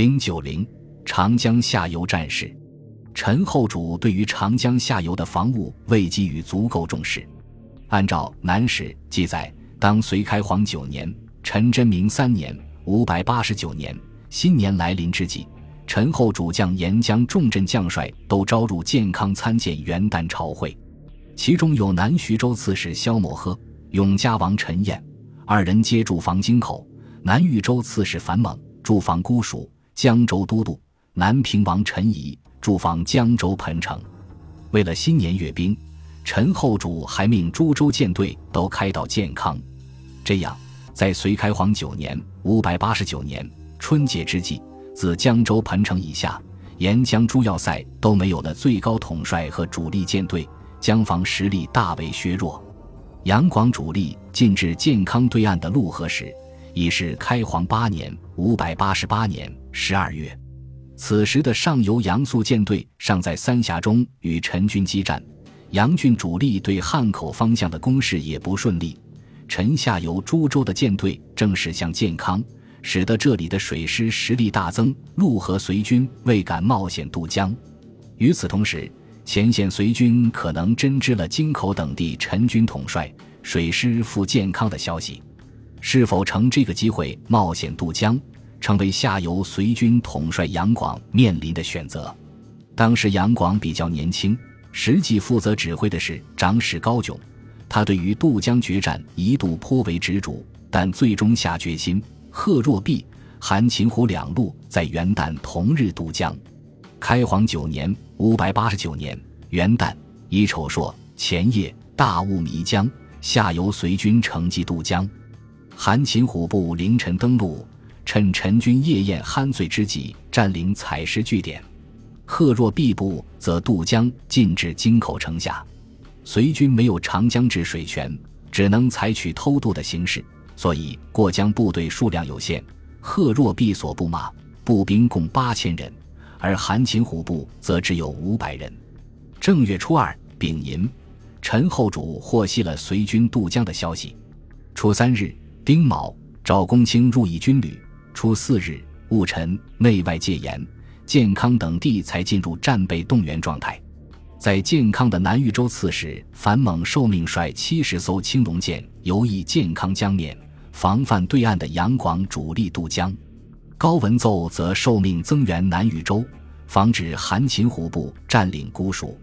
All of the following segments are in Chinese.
零九零长江下游战事，陈后主对于长江下游的防务未给予足够重视。按照《南史》记载，当隋开皇九年（陈真明三年（五百八十九年）新年来临之际，陈后主将沿江重镇将帅都招入建康参见元旦朝会，其中有南徐州刺史萧摩诃、永嘉王陈彦二人皆驻防京口；南豫州刺史樊猛驻防姑蜀；江州都督南平王陈仪驻防江州彭城。为了新年阅兵。陈后主还命诸州舰队都开到建康，这样，在隋开皇九年（五百八十九年）春节之际，自江州彭城以下沿江诸要塞都没有了最高统帅和主力舰队，江防实力大为削弱。杨广主力进至建康对岸的陆河时，已是开皇八年（五百八十八年）十二月。此时的上游杨素舰队尚在三峡中与陈军激战。杨俊主力对汉口方向的攻势也不顺利，陈下游株洲的舰队正驶向建康，使得这里的水师实力大增。陆河随军未敢冒险渡江。与此同时，前线随军可能真知了京口等地陈军统帅水师赴建康的消息，是否乘这个机会冒险渡江，成为下游随军统帅杨广面临的选择。当时杨广比较年轻。实际负责指挥的是长史高炯，他对于渡江决战一度颇为执着，但最终下决心。贺若弼、韩擒虎两路在元旦同日渡江。开皇九年（五百八十九年）元旦乙丑朔前夜，大雾迷江，下游随军乘机渡江。韩擒虎部凌晨登陆，趁陈军夜宴酣醉之际，占领采石据点。贺若弼部则渡江进至京口城下，隋军没有长江治水权，只能采取偷渡的形式，所以过江部队数量有限。贺若弼所部马步兵共八千人，而韩擒虎部则只有五百人。正月初二丙寅，陈后主获悉了隋军渡江的消息。初三日丁卯，赵公卿入议军旅。初四日戊辰，内外戒严。建康等地才进入战备动员状态，在建康的南豫州刺史樊猛受命率七十艘青龙舰游弋建康江面，防范对岸的杨广主力渡江。高文奏则受命增援南豫州，防止韩擒虎部占领姑蜀。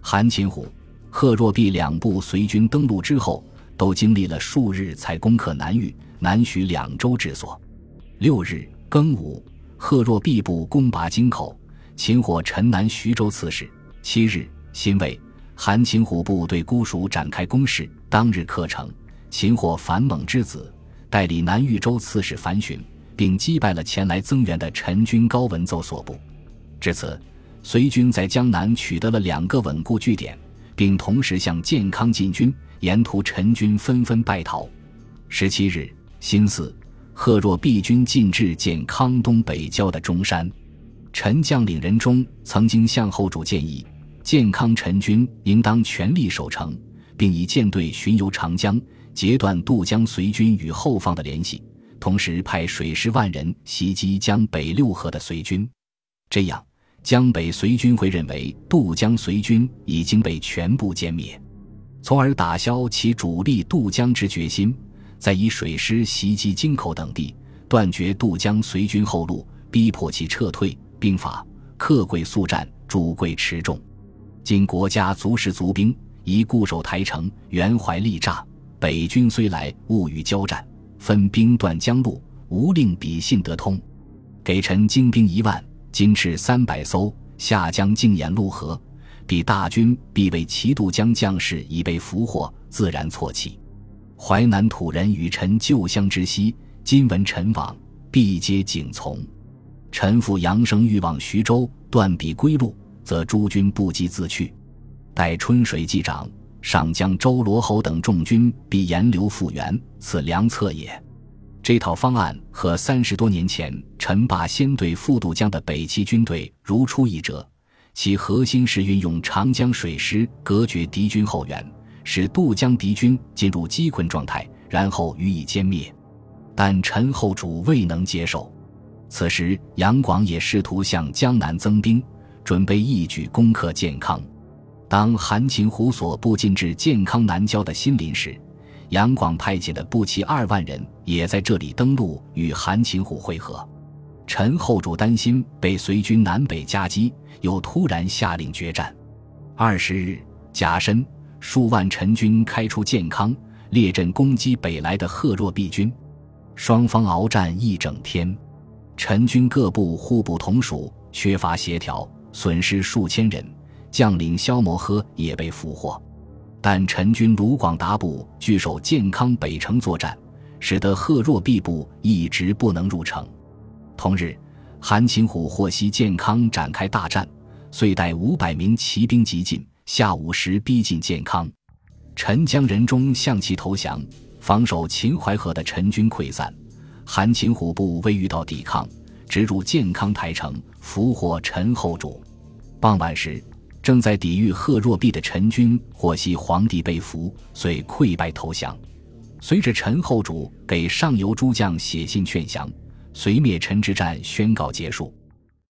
韩擒虎、贺若弼两部随军登陆之后，都经历了数日才攻克南豫、南徐两州治所。六日庚午。贺若弼部攻拔京口，擒获陈南徐州刺史。七日，辛未，韩擒虎部对姑蜀展开攻势。当日克城，擒获樊猛之子，代理南豫州刺史樊询，并击败了前来增援的陈军高文奏所部。至此，隋军在江南取得了两个稳固据点，并同时向建康进军。沿途陈军纷纷败逃。十七日，辛巳。贺若弼军进至建康东北郊的中山，陈将领人中曾经向后主建议，建康陈军应当全力守城，并以舰队巡游长江，截断渡江随军与后方的联系，同时派水师万人袭击江北六合的随军，这样江北随军会认为渡江随军已经被全部歼灭，从而打消其主力渡江之决心。再以水师袭击京口等地，断绝渡江随军后路，逼迫其撤退。兵法：客贵速战，主贵持重。今国家足食足兵，宜固守台城，援淮力诈。北军虽来，勿与交战。分兵断江路，无令彼信得通。给臣精兵一万，金翅三百艘，下江静掩陆河。彼大军必为齐渡江将士已被俘获，自然错气。淮南土人与臣旧乡之息，今闻臣往，必皆景从。臣父杨生欲往徐州，断彼归路，则诸军不及自去。待春水既涨，上将周罗侯等众军必沿流复原，此良策也。这套方案和三十多年前陈霸先对副渡江的北齐军队如出一辙，其核心是运用长江水师隔绝敌军后援。使渡江敌军进入击困状态，然后予以歼灭，但陈后主未能接受。此时，杨广也试图向江南增兵，准备一举攻克建康。当韩擒虎所部进至建康南郊的新林时，杨广派遣的步骑二万人也在这里登陆，与韩擒虎会合。陈后主担心被隋军南北夹击，又突然下令决战。二十日，甲申，数万陈军开出建康，列阵攻击北来的贺若弼军。双方鏖战一整天，陈军各部互不同属，缺乏协调，损失数千人，将领萧摩诃也被俘获。但陈军卢广达部据守建康北城作战，使得贺若弼部一直不能入城。同日，韩擒虎获悉建康展开大战，遂带五百名骑兵急进，下午时逼近建康。陈江人中向其投降，防守秦淮河的陈军溃散。韩擒虎部未遇到抵抗，直入建康台城，俘获陈后主。傍晚时。正在抵御贺若弼的陈军获悉皇帝被俘，遂溃败投降。随着陈后主给上游诸将写信劝降，隋灭陈之战宣告结束。